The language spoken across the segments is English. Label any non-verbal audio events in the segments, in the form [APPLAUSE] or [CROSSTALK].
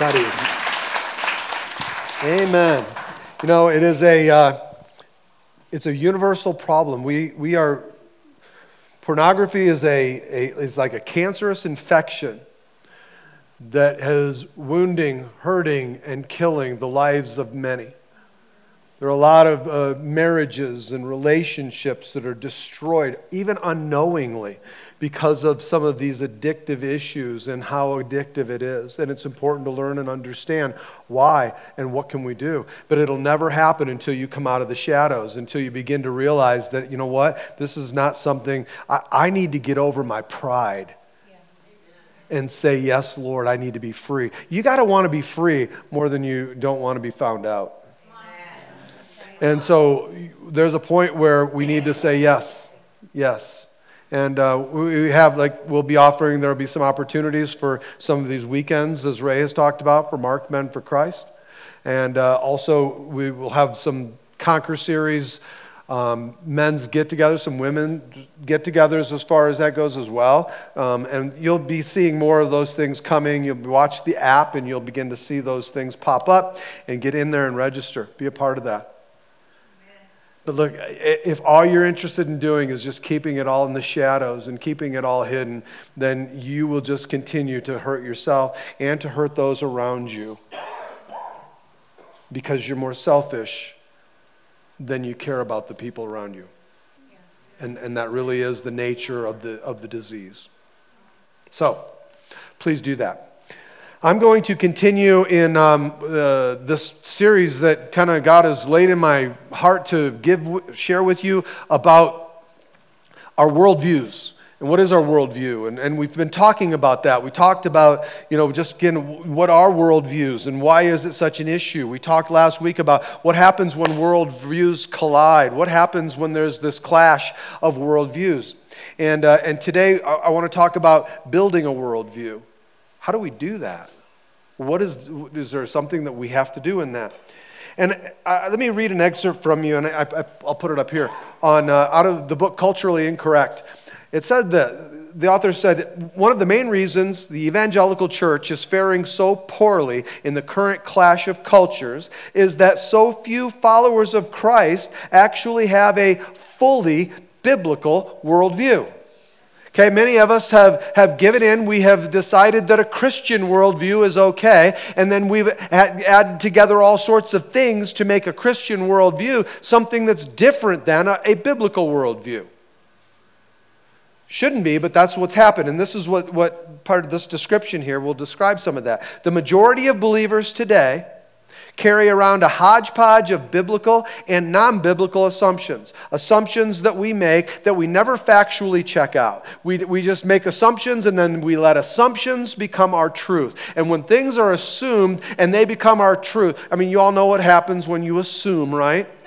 Buddy. Amen. You know, it is a, uh, it's a universal problem. We, we are, pornography is, a, a, is like a cancerous infection that is wounding, hurting, and killing the lives of many. There are a lot of uh, marriages and relationships that are destroyed, even unknowingly, because of some of these addictive issues and how addictive it is. And it's important to learn and understand why and what can we do. But it'll never happen until you come out of the shadows, until you begin to realize that, you know what, this is not something, I, I need to get over my pride and say, Yes, Lord, I need to be free. You got to want to be free more than you don't want to be found out. And so there's a point where we need to say yes, yes. And uh, we have, like, we'll be offering, there will be some opportunities for some of these weekends, as Ray has talked about, for Marked Men for Christ. And uh, also, we will have some Conquer series, um, men's get togethers, some women get togethers as far as that goes as well. Um, and you'll be seeing more of those things coming. You'll watch the app and you'll begin to see those things pop up and get in there and register. Be a part of that. But look, if all you're interested in doing is just keeping it all in the shadows and keeping it all hidden, then you will just continue to hurt yourself and to hurt those around you because you're more selfish than you care about the people around you. And, and that really is the nature of the, of the disease. So, please do that. I'm going to continue in um, uh, this series that kind of God has laid in my heart to give, share with you about our worldviews. And what is our worldview? And, and we've been talking about that. We talked about, you know, just again, what are worldviews and why is it such an issue? We talked last week about what happens when worldviews collide. What happens when there's this clash of worldviews? And, uh, and today I, I want to talk about building a worldview. How do we do that? What is, is there something that we have to do in that? And uh, let me read an excerpt from you, and I, will put it up here, on, uh, out of the book Culturally Incorrect. It said that the author said one of the main reasons the evangelical church is faring so poorly in the current clash of cultures is that so few followers of Christ actually have a fully biblical worldview. Okay, many of us have, have given in. We have decided that a Christian worldview is okay, and then we've added together all sorts of things to make a Christian worldview something that's different than a, a biblical worldview. Shouldn't be, but that's what's happened. And this is what, what part of this description here will describe some of that. The majority of believers today carry around a hodgepodge of biblical and non biblical assumptions. Assumptions that we make that we never factually check out. We, we just make assumptions and then we let assumptions become our truth. And when things are assumed and they become our truth, I mean, you all know what happens when you assume, right? [LAUGHS]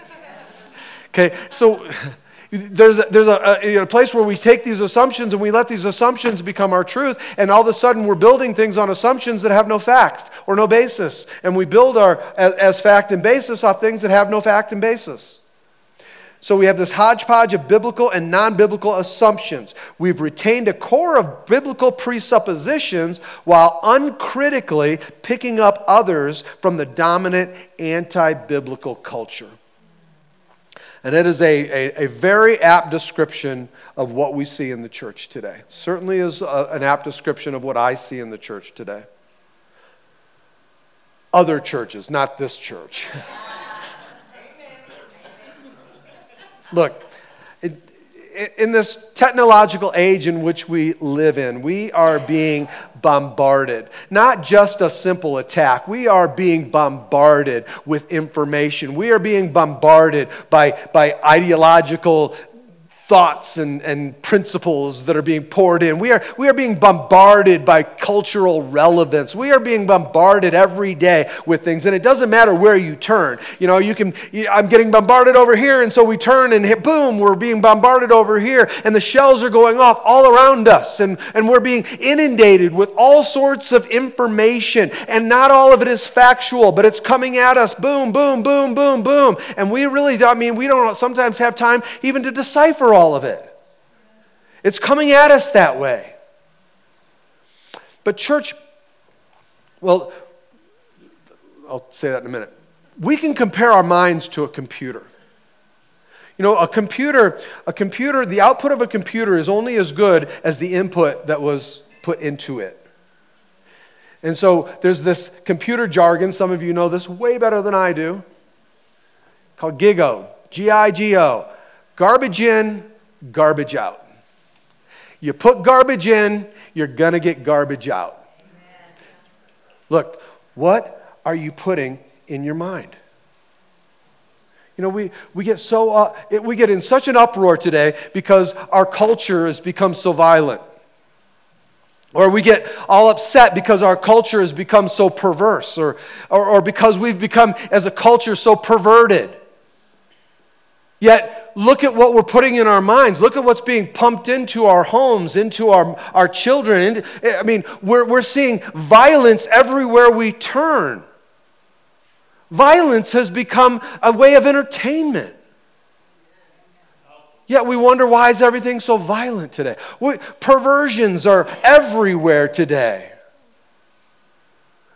Okay, so [LAUGHS] there's a, there's a, a, place where we take these assumptions and we let these assumptions become our truth, and all of a sudden we're building things on assumptions that have no facts or no basis. And we build our as, as fact and basis off things that have no fact and basis. So we have this hodgepodge of biblical and non biblical assumptions. We've retained a core of biblical presuppositions while uncritically picking up others from the dominant anti biblical culture. And it is a, a, a, very apt description of what we see in the church today. Certainly is a, an apt description of what I see in the church today. Other churches, not this church. [LAUGHS] Look, in this technological age in which we live in, we are being bombarded. Not just a simple attack. We are being bombarded with information. We are being bombarded by, by ideological thoughts and, and principles that are being poured in. We are, we are being bombarded by cultural relevance. We are being bombarded every day with things, and it doesn't matter where you turn. You know, you can, I'm getting bombarded over here, and so we turn and hit, boom, we're being bombarded over here, and the shells are going off all around us, and, and we're being inundated with all sorts of information, and not all of it is factual, but it's coming at us, boom, boom, boom, boom, boom, and we really, I mean, we don't sometimes have time even to decipher all of it. It's coming at us that way. But, church, well, I'll say that in a minute. We can compare our minds to a computer. You know, a computer, a computer, the output of a computer is only as good as the input that was put into it. And so there's this computer jargon, some of you know this way better than I do, called GIGO, G I G O. Garbage in, garbage out. You put garbage in, you're going to get garbage out. Look, what are you putting in your mind? You know, we, we get so uh, it, we get in such an uproar today because our culture has become so violent. Or we get all upset because our culture has become so perverse, or, or, or because we've become, as a culture, so perverted. Yet, look at what we're putting in our minds. Look at what's being pumped into our homes, into our, our children. I mean, we're, we're seeing violence everywhere we turn. Violence has become a way of entertainment. Yet we wonder why is everything so violent today? We, perversions are everywhere today.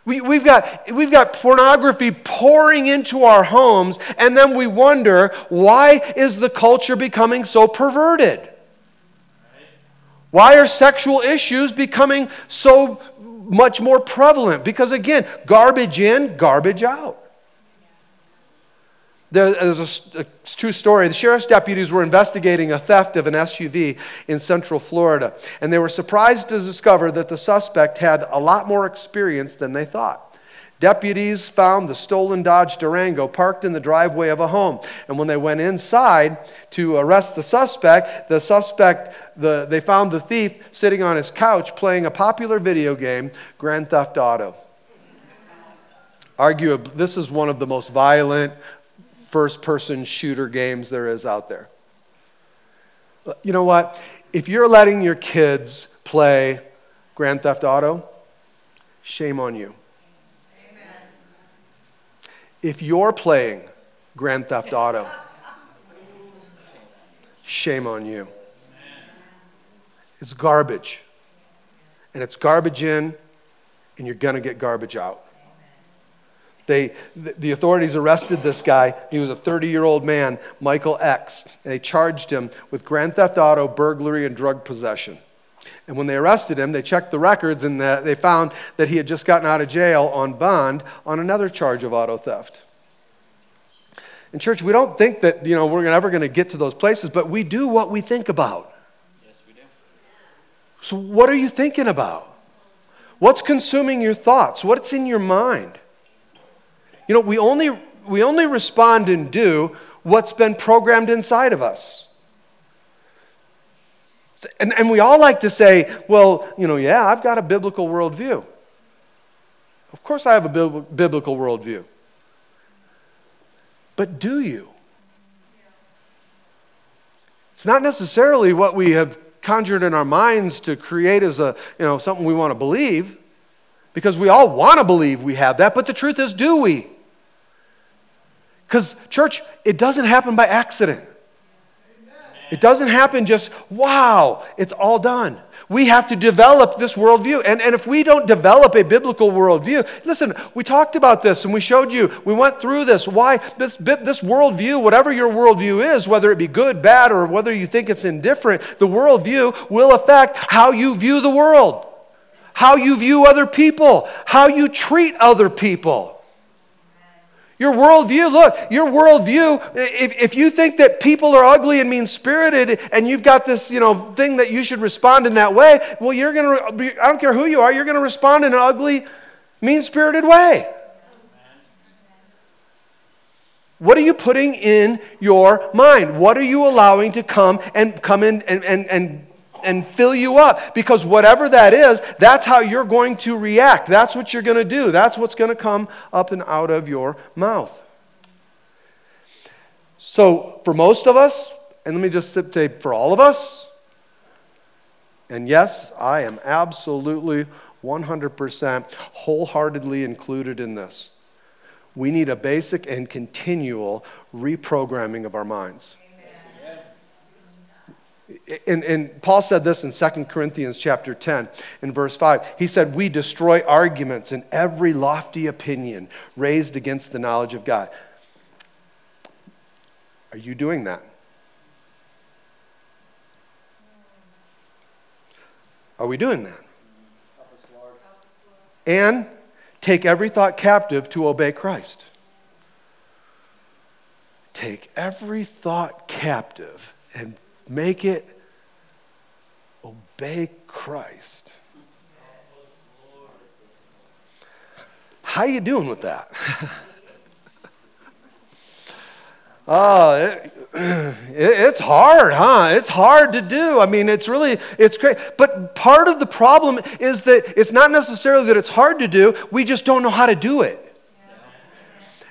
We, we've, got, we've got pornography pouring into our homes, and then we wonder why is the culture becoming so perverted? Why are sexual issues becoming so much more prevalent? Because again, garbage in, garbage out. There's a, a, true story. The sheriff's deputies were investigating a theft of an SUV in central Florida, and they were surprised to discover that the suspect had a lot more experience than they thought. Deputies found the stolen Dodge Durango parked in the driveway of a home, and when they went inside to arrest the suspect, the suspect the, they found the thief sitting on his couch playing a popular video game, Grand Theft Auto. Arguably, this is one of the most violent, first person shooter games there is out there. Uh, you know what? If you're letting your kids play Grand Theft Auto, shame on you. Amen. If you're playing Grand Theft Auto, shame on you. It's garbage. And it's garbage in, and you're going to get garbage out. They, the authorities arrested this guy. He was a 30 year old man, Michael X. And they charged him with grand theft auto, burglary, and drug possession. And when they arrested him, they checked the records and they found that he had just gotten out of jail on bond on another charge of auto theft. In church, we don't think that you know, we're ever going to get to those places, but we do what we think about. Yes, we do. So, what are you thinking about? What's consuming your thoughts? What's in your mind? You know, we only, we only respond and do what's been programmed inside of us. And, and we all like to say, well, you know, yeah, I've got a biblical worldview. Of course, I have a biblical worldview. But do you? It's not necessarily what we have conjured in our minds to create as a, you know, something we want to believe, because we all want to believe we have that, but the truth is, do we? Because, church, it doesn't happen by accident. It doesn't happen just, wow, it's all done. We have to develop this worldview. And, and if we don't develop a biblical worldview, listen, we talked about this and we showed you, we went through this. Why? This, this worldview, whatever your worldview is, whether it be good, bad, or whether you think it's indifferent, the worldview will affect how you view the world, how you view other people, how you treat other people. Your worldview, look, your worldview, if, if you think that people are ugly and mean spirited and you've got this, you know, thing that you should respond in that way, well, you're going to, I don't care who you are, you're going to respond in an ugly, mean spirited way. What are you putting in your mind? What are you allowing to come and come in and, and, and and fill you up because whatever that is, that's how you're going to react. That's what you're going to do. That's what's going to come up and out of your mouth. So, for most of us, and let me just say for all of us, and yes, I am absolutely 100% wholeheartedly included in this. We need a basic and continual reprogramming of our minds. And, and Paul said this in 2 Corinthians chapter 10 in verse 5. He said, We destroy arguments and every lofty opinion raised against the knowledge of God. Are you doing that? Are we doing that? And take every thought captive to obey Christ. Take every thought captive and make it obey Christ. How you doing with that? [LAUGHS] oh, it, [CLEARS THROAT] it, it's hard, huh? It's hard to do. I mean, it's really, it's great. But part of the problem is that it's not necessarily that it's hard to do, we just don't know how to do it.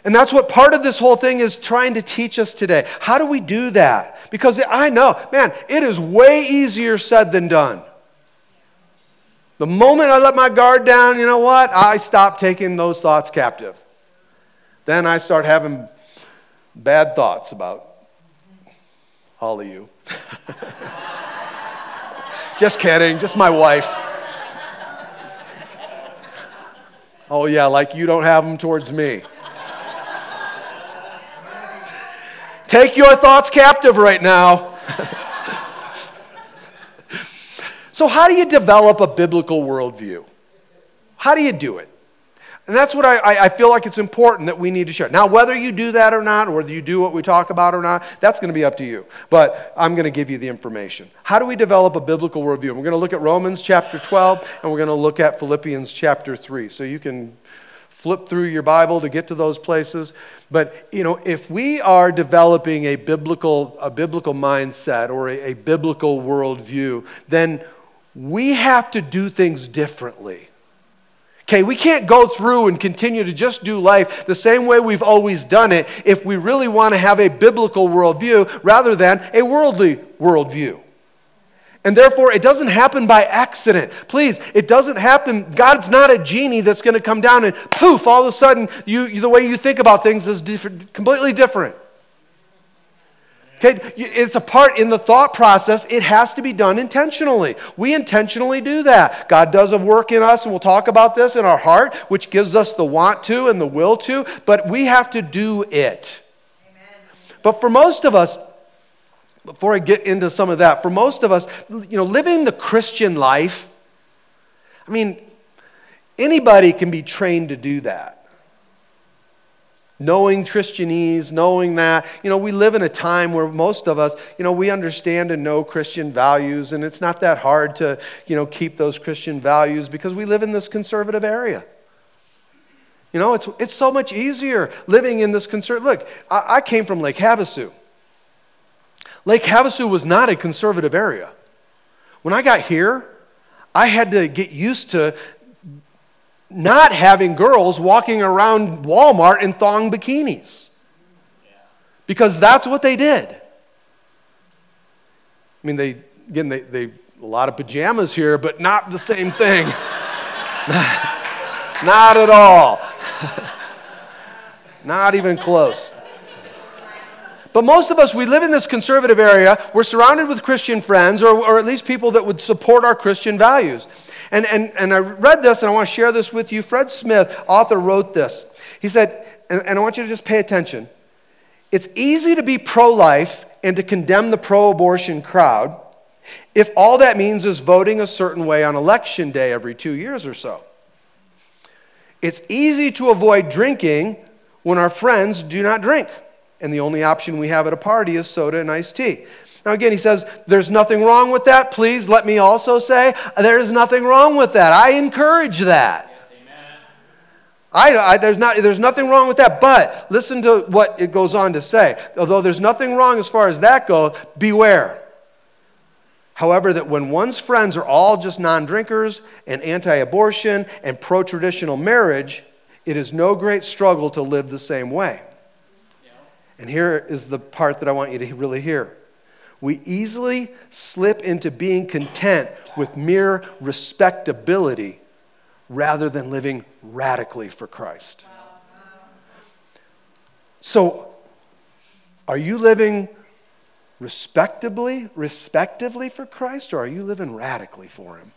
And that's what part of this whole thing is trying to teach us today. How do we do that? Because I know, man, it is way easier said than done. The moment I let my guard down, you know what? I stop taking those thoughts captive. Then I start having bad thoughts about all of you. [LAUGHS] just kidding, just my wife. Oh, yeah, like you don't have them towards me. Take your thoughts captive right now. so, how do you develop a biblical worldview? How do you do it? And that's what I, I, feel like it's important that we need to share. Now, whether you do that or not, or whether you do what we talk about or not, that's going to be up to you. But I'm going to give you the information. How do we develop a biblical worldview? We're going to look at Romans chapter 12, and we're going to look at Philippians chapter 3. So you can flip through your Bible to get to those places. But you know, if we are developing a biblical, a biblical mindset or a, a biblical worldview, then we have to do things differently. Okay, we can't go through and continue to just do life the same way we've always done it if we really want to have a biblical worldview rather than a worldly worldview. And therefore, it doesn't happen by accident. Please, it doesn't happen. God's not a genie that's going to come down and poof, all of a sudden, you, the way you think about things is different, completely different. Okay, it's a part in the thought process. It has to be done intentionally. We intentionally do that. God does a work in us, and we'll talk about this in our heart, which gives us the want to and the will to, but we have to do it. Amen. But for most of us, before I get into some of that, for most of us, you know, living the Christian life, I mean, anybody can be trained to do that. Knowing Christianese, knowing that, you know, we live in a time where most of us, you know, we understand and know Christian values, and it's not that hard to, you know, keep those Christian values because we live in this conservative area. You know, it's, it's so much easier living in this conservative. Look, I, I came from Lake Havasu. Lake Havasu was not a conservative area. When I got here, I had to get used to not having girls walking around Walmart in thong bikinis. Because that's what they did. I mean, they, again, they, they, a lot of pajamas here, but not the same thing. [LAUGHS] not at all. [LAUGHS] not even close. But most of us, we live in this conservative area. We're surrounded with Christian friends, or, or at least people that would support our Christian values. And, and, and I read this and I want to share this with you. Fred Smith, author, wrote this. He said, and, and I want you to just pay attention. It's easy to be pro life and to condemn the pro abortion crowd if all that means is voting a certain way on election day every two years or so. It's easy to avoid drinking when our friends do not drink, and the only option we have at a party is soda and iced tea. Now, again, he says, There's nothing wrong with that. Please let me also say, There is nothing wrong with that. I encourage that. I, I, there's, not, there's nothing wrong with that, but listen to what it goes on to say. Although there's nothing wrong as far as that goes, beware. However, that when one's friends are all just non drinkers and anti abortion and pro traditional marriage, it is no great struggle to live the same way. And here is the part that I want you to really hear we easily slip into being content with mere respectability rather than living radically for Christ. So, are you living respectably, respectively for Christ, or are you living radically for Him?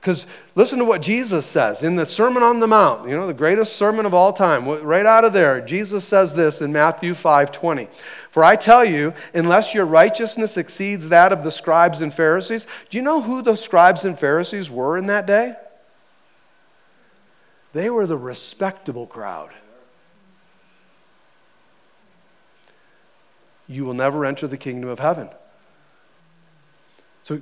Because listen to what Jesus says in the Sermon on the Mount, you know, the greatest sermon of all time. Right out of there, Jesus says this in Matthew 5 20. For I tell you, unless your righteousness exceeds that of the scribes and Pharisees, do you know who the scribes and Pharisees were in that day? They were the respectable crowd. You will never enter the kingdom of heaven. So,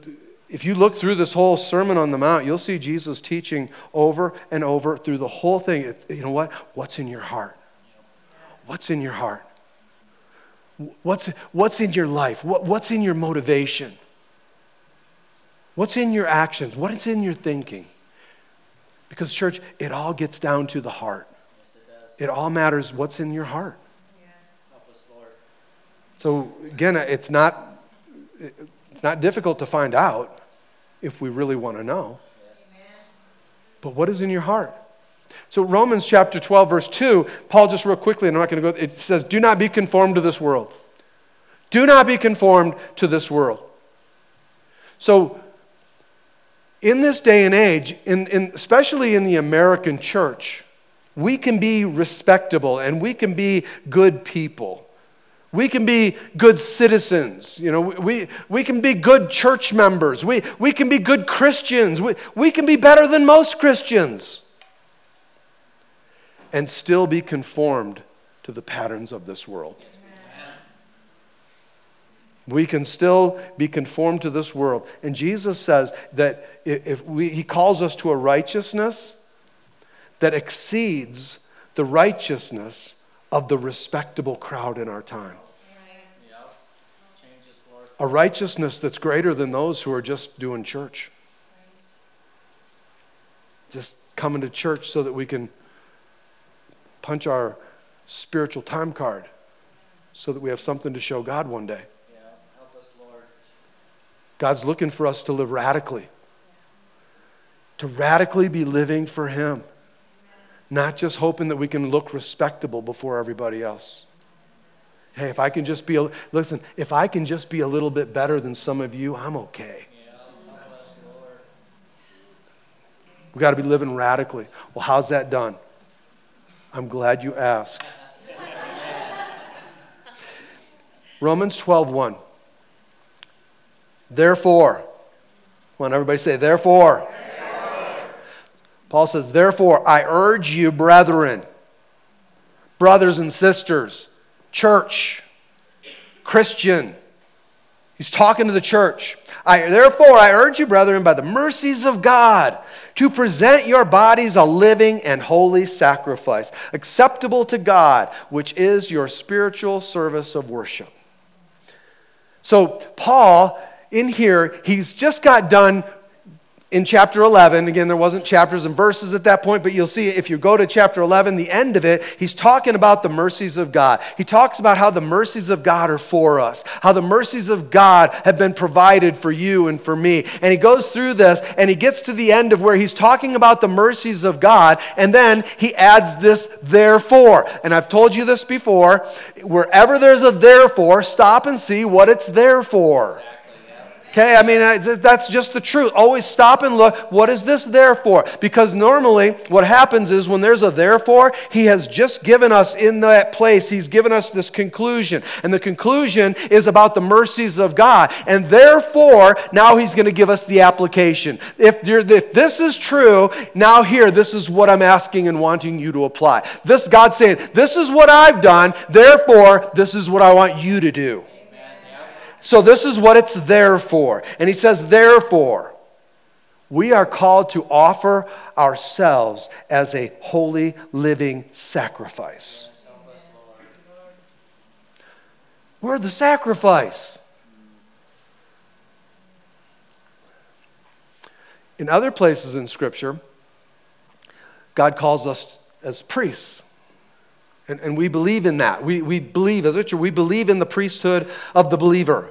if you look through this whole Sermon on the Mount, you'll see Jesus teaching over and over through the whole thing. You know what? What's in your heart? What's in your heart? What's, what's in your life? What, what's in your motivation? What's in your actions? What's in your thinking? Because, church, it all gets down to the heart. Yes, it, it, all matters what's in your heart. Yes. Us, so, again, it's not, it's not difficult to find out if we really want to know. But what is in your heart? So, Romans chapter 12, verse 2, Paul just real quickly, and I'm not going to go, it says, Do not be conformed to this world. Do not be conformed to this world. So, in this day and age, in, in, especially in the American church, we can be respectable and we can be good people. We can be good citizens. You know, we, we can be good church members. We, we can be good Christians. We, we can be better than most Christians and still be conformed to the patterns of this world. We can still be conformed to this world. And Jesus says that if we, he calls us to a righteousness that exceeds the righteousness of the respectable crowd in our time. A righteousness that's greater than those who are just doing church. Just coming to church so that we can punch our spiritual time card so that we have something to show God one day. help us lord God's looking for us to live radically, to radically be living for Him, not just hoping that we can look respectable before everybody else. Hey, if I can just be, a, listen, if I can just be a little bit better than some of you, I'm okay. We've got to be living radically. Well, how's that done? I'm glad you asked. [LAUGHS] Romans 12 1. Therefore, on, everybody say, therefore. therefore. Paul says, therefore, I urge you, brethren, brothers and sisters, church, Christian. He's talking to the church. I, therefore, I urge you, brethren, by the mercies of God, to present your bodies a living and holy sacrifice, acceptable to God, which is your spiritual service of worship. So, Paul in here, he's just got done in chapter 11 again there wasn't chapters and verses at that point but you'll see if you go to chapter 11 the end of it he's talking about the mercies of god. He talks about how the mercies of god are for us how the mercies of god have been provided for you and for me. And he goes through this and he gets to the end of where he's talking about the mercies of god and then he adds this therefore. And i've told you this before wherever there's a therefore stop and see what it's there for Okay, I mean, that's just the truth. Always stop and look. What is this there for? Because normally what happens is when there's a therefore, he has just given us in that place, he's given us this conclusion. And the conclusion is about the mercies of God. And therefore, now he's going to give us the application. If, if this is true, now here, this is what I'm asking and wanting you to apply. This God's saying, this is what I've done, therefore, this is what I want you to do. So, this is what it's there for. And he says, therefore, we are called to offer ourselves as a holy living sacrifice. We're the sacrifice. In other places in Scripture, God calls us as priests. And, and we believe in that. We, we believe, as a church, we believe in the priesthood of the believer.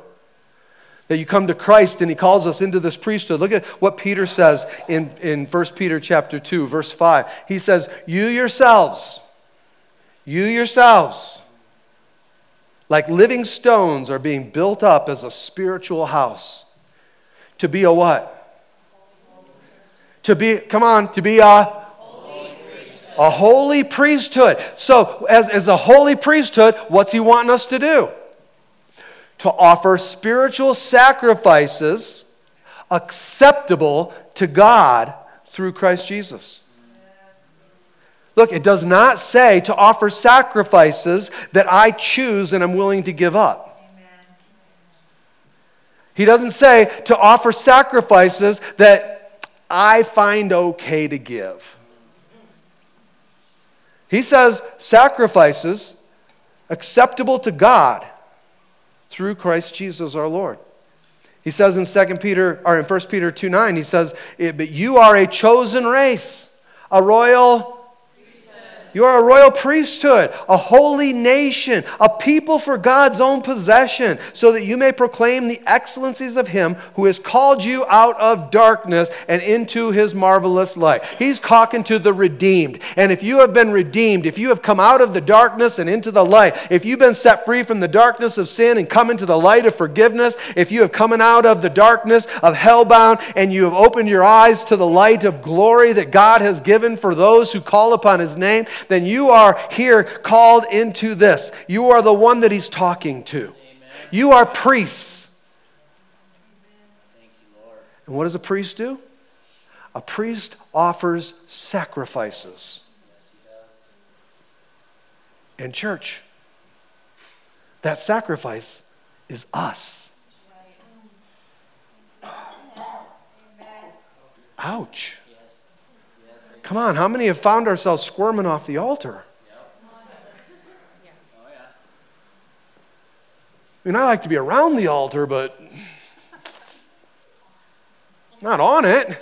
That you come to Christ and he calls us into this priesthood. Look at what Peter says in, in 1 Peter chapter 2, verse 5. He says, You yourselves, you yourselves, like living stones, are being built up as a spiritual house. To be a what? To be, come on, to be a a holy priesthood. So, as, as a holy priesthood, what's he wanting us to do? To offer spiritual sacrifices acceptable to God through Christ Jesus. Look, it does not say to offer sacrifices that I choose and I'm willing to give up. He doesn't say to offer sacrifices that I find okay to give. He says sacrifices acceptable to God through Christ Jesus our Lord. He says in 2 Peter or in 1 Peter 2 9, he says, eh, But you are a chosen race, a royal you are a royal priesthood, a holy nation, a people for God's own possession, so that you may proclaim the excellencies of Him who has called you out of darkness and into His marvelous light. He's talking to the redeemed. And if you have been redeemed, if you have come out of the darkness and into the light, if you've been set free from the darkness of sin and come into the light of forgiveness, if you have come out of the darkness of hellbound and you have opened your eyes to the light of glory that God has given for those who call upon His name, then you are here called into this. You are the one that he's talking to. Amen. You are priests. You, and what does a priest do? A priest offers sacrifices. And church, that sacrifice is us. Ouch. Come on, how many have found ourselves squirming off the altar? I mean, I like to be around the altar, but not on it.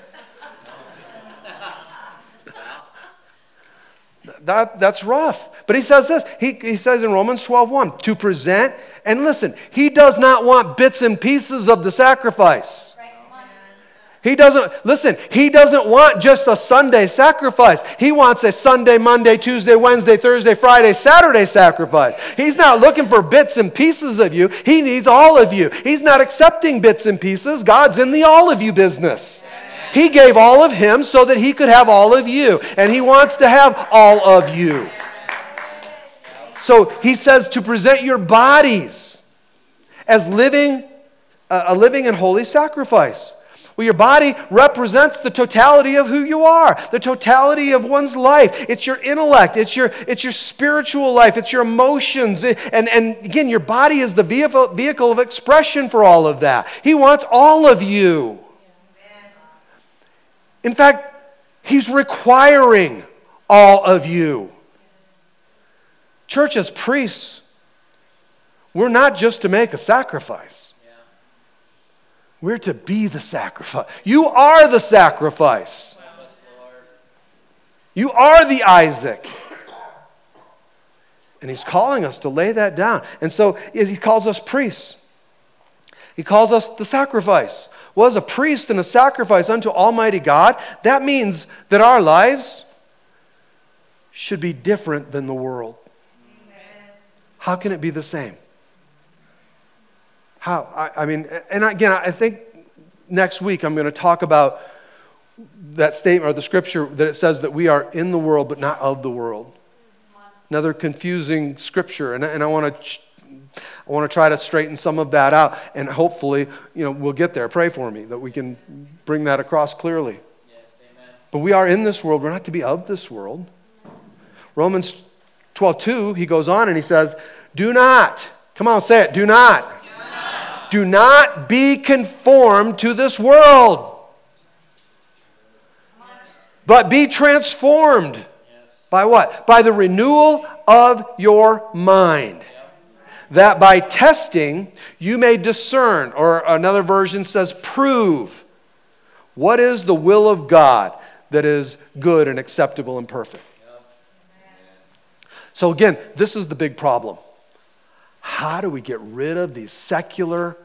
That, that's rough. But he says this. He, he says in Romans 12 1 to present, and listen, he does not want bits and pieces of the sacrifice. He doesn't, listen, he doesn't want just a Sunday sacrifice. He wants a Sunday, Monday, Tuesday, Wednesday, Thursday, Friday, Saturday sacrifice. He's not looking for bits and pieces of you. He needs all of you. He's not accepting bits and pieces. God's in the all of you business. He gave all of him so that he could have all of you. And he wants to have all of you. So he says to present your bodies as living, a living and holy sacrifice. Well, your body represents the totality of who you are, the totality of one's life. It's your intellect, it's your, it's your spiritual life, it's your emotions. And, and again, your body is the vehicle, vehicle of expression for all of that. He wants all of you. In fact, He's requiring all of you. Church, as priests, we're not just to make a sacrifice. We're to be the sacrifice. You are the sacrifice. You are the Isaac. And he's calling us to lay that down. And so he calls us priests. He calls us the sacrifice. Was a priest and a sacrifice unto Almighty God. That means that our lives should be different than the world. How can it be the same? How? I, I mean, and again, I think next week I'm going to talk about that statement or the scripture that it says that we are in the world but not of the world. Another confusing scripture, and, and I want to. I want to try to straighten some of that out, and hopefully, you know, we'll get there. Pray for me that we can bring that across clearly. Yes, but we are in this world. We're not to be of this world. Romans 12, 2, he goes on and he says, Do not, come on, say it, do not do not be conformed to this world, but be transformed. By what? By the renewal of your mind. That by testing you may discern, or another version says, prove what is the will of God that is good and acceptable and perfect. So, again, this is the big problem. How do we get rid of these secular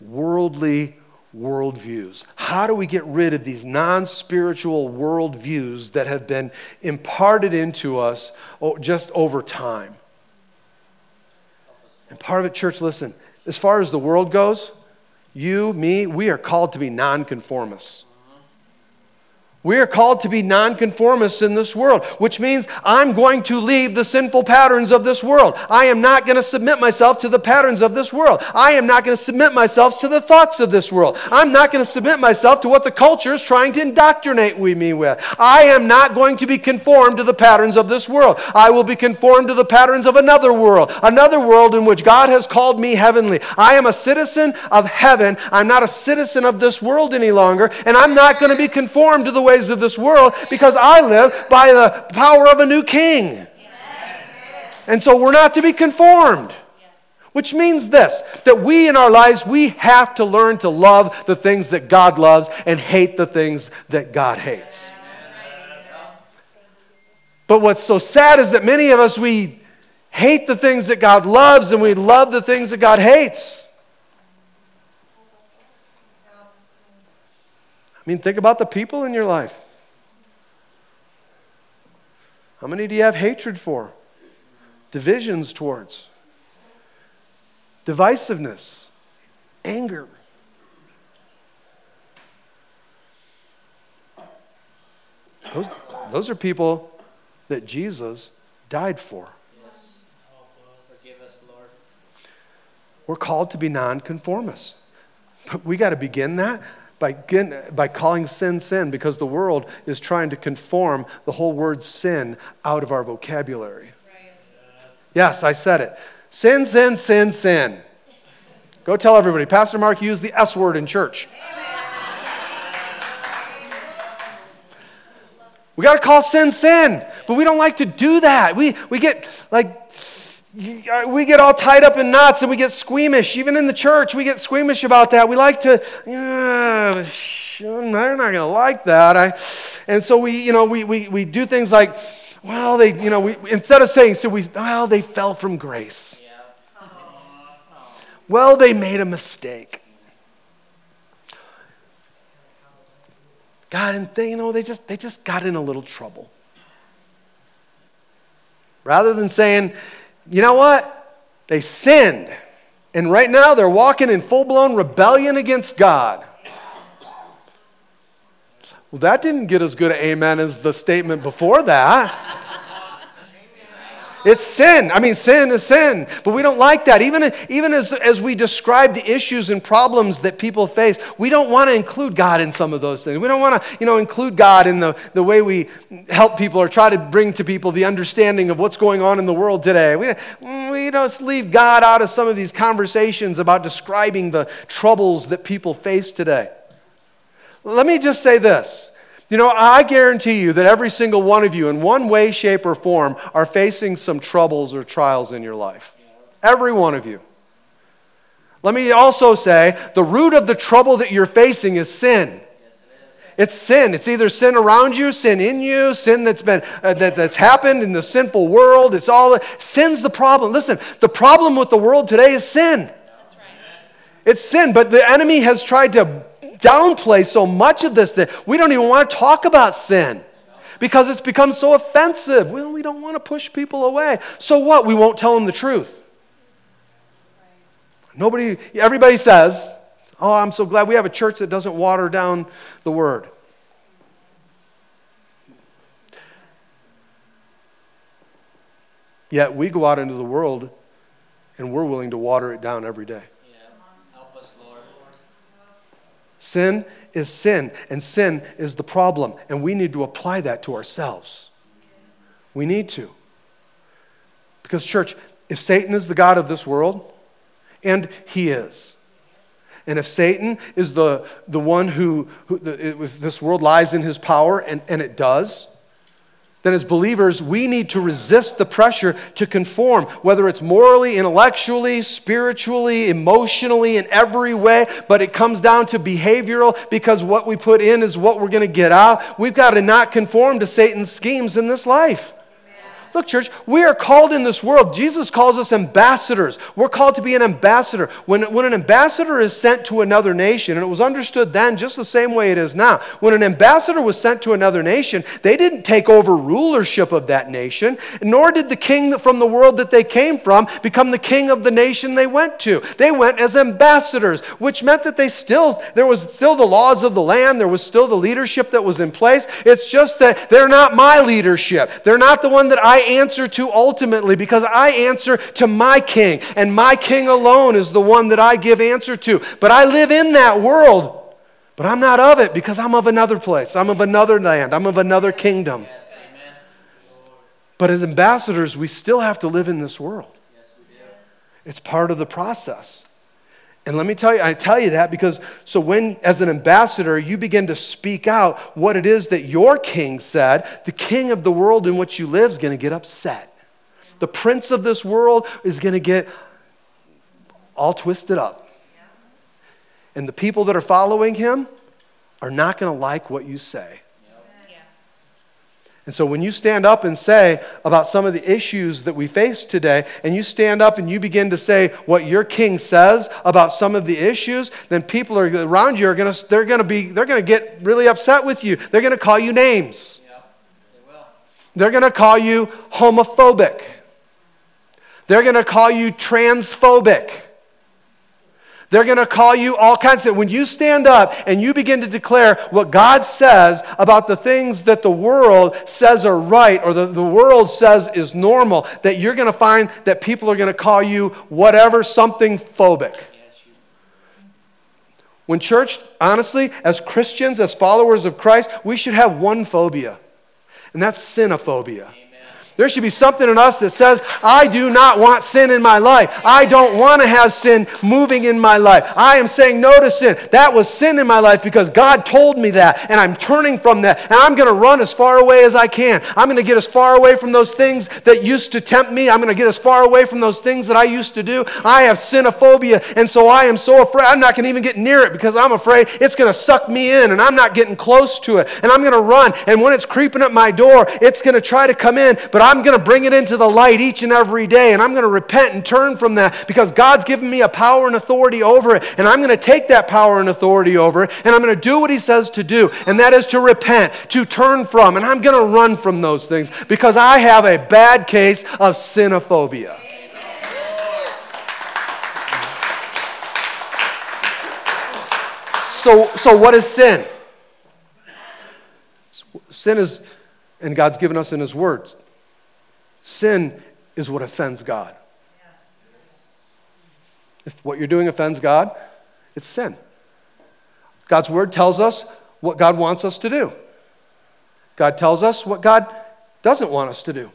worldly worldviews? How do we get rid of these non spiritual worldviews that have been imparted into us oh, just over time? And part of it, church, listen, as far as the world goes, you, me, we are called to be nonconformists. We are called to be nonconformists in this world, which means I'm going to leave the sinful patterns of this world. I am not going to submit myself to the patterns of this world. I am not going to submit myself to the thoughts of this world. I'm not going to submit myself to what the culture is trying to indoctrinate me with. I am not going to be conformed to the patterns of this world. I will be conformed to the patterns of another world, another world in which God has called me heavenly. I am a citizen of heaven. I'm not a citizen of this world any longer, and I'm not going to be conformed to the ways of this world because I live by the power of a new king. And so we're not to be conformed. Which means this that we in our lives, we have to learn to love the things that God loves and hate the things that God hates. But what's so sad is that many of us, we hate the things that God loves and we love the things that God hates. I mean, think about the people in your life. How many do you have hatred for? Divisions towards? Divisiveness? Anger? Those, those are people that Jesus died for. Yes. Forgive us, Lord. We're called to be nonconformists. But we got to begin that by, by calling sin sin because the world is trying to conform the whole word sin out of our vocabulary. Right. Yes, I said it. Sin, sin, sin, sin. Go tell everybody. Pastor Mark used the S word in church. We got to call sin sin, but we don't like to do that. We, we get like we get all tied up in knots and we get squeamish. Even in the church, we get squeamish about that. We like to, yeah, they're not going to like that. I, and so we, you know, we, we, we do things like, well, they, you know, we, instead of saying, so we, well, they fell from grace. Well, they made a mistake. God, and they, you know, they just, they just got in a little trouble. Rather than saying, you know what? They sinned. And right now they're walking in full blown rebellion against God. Well, that didn't get as good an amen as the statement before that. It's sin. I mean, sin is sin. But we don't like that. Even, even as, as we describe the issues and problems that people face, we don't want to include God in some of those things. We don't want to, you know, include God in the, the way we help people or try to bring to people the understanding of what's going on in the world today. We, we don't leave God out of some of these conversations about describing the troubles that people face today. Let me just say this. You know, I guarantee you that every single one of you, in one way, shape, or form, are facing some troubles or trials in your life. Every one of you. Let me also say the root of the trouble that you're facing is sin. It's sin. It's either sin around you, sin in you, sin that's been uh, that, that's happened in the sinful world. It's all sin's the problem. Listen, the problem with the world today is sin. Right. It's sin, but the enemy has tried to downplay so much of this that we don't even want to talk about sin because it's become so offensive. Well, we don't want to push people away. So what? We won't tell them the truth. Nobody, everybody says, Oh, I'm so glad we have a church that doesn't water down the word. Yet we go out into the world and we're willing to water it down every day. Sin is sin, and sin is the problem, and we need to apply that to ourselves. We need to. Because, church, if Satan is the God of this world, and he is, and if Satan is the, the one who, who the, if this world lies in his power, and, and it does, then as believers, we need to resist the pressure to conform, whether it's morally, intellectually, spiritually, emotionally, in every way, but it comes down to behavioral because what we put in is what we're going to get out. We've got to not conform to Satan's schemes in this life. Look, church, we are called in this world. Jesus calls us ambassadors. We're called to be an ambassador. When, when an ambassador is sent to another nation, and it was understood then just the same way it is now, when an ambassador was sent to another nation, they didn't take over rulership of that nation, nor did the king from the world that they came from become the king of the nation they went to. They went as ambassadors, which meant that they still, there was still the laws of the land, there was still the leadership that was in place. It's just that they're not my leadership. They're not the one that I answer to ultimately because I answer to my king, and my king alone is the one that I give answer to. But I live in that world. But I'm not of it because I'm of another place. I'm of another land. I'm of another kingdom. But as ambassadors, we still have to live in this world. It's part of the process. And let me tell you, I tell you that because so when, as an ambassador, you begin to speak out what it is that your king said, the king of the world in which you live is going to get upset. The prince of this world is going to get all twisted up. And the people that are following him are not going to like what you say. And so when you stand up and say about some of the issues that we face today, and you stand up and you begin to say what your king says about some of the issues, then people are around you are going to they're going to be they're going to get really upset with you. They're going to call you names. Yeah, they will. They're going to call you homophobic. They're going to call you transphobic. They're going to call you all kinds of When you stand up and you begin to declare what God says about the things that the world says are right or the, the world says is normal, that you're going to find that people are going to call you whatever, something phobic. When church, honestly, as Christians, as followers of Christ, we should have one phobia, and that's sinophobia. There should be something in us that says, I do not want sin in my life. I don't want to have sin moving in my life. I am saying no to sin. That was sin in my life because God told me that, and I'm turning from that, and I'm going to run as far away as I can. I'm going to get as far away from those things that used to tempt me. I'm going to get as far away from those things that I used to do. I have sinophobia, and so I am so afraid. I'm not going to even get near it because I'm afraid it's going to suck me in, and I'm not getting close to it. And I'm going to run, and when it's creeping at my door, it's going to try to come in, but I'm going to bring it into the light each and every day, and I'm going to repent and turn from that because God's given me a power and authority over it, and I'm going to take that power and authority over it, and I'm going to do what He says to do, and that is to repent, to turn from, and I'm going to run from those things because I have a bad case of sinophobia. So, so what is sin? Sin is, and God's given us in His words, Sin is what offends God. If what you're doing offends God, it's sin. God's word tells us what God wants us to do. God tells us what God doesn't want us to do.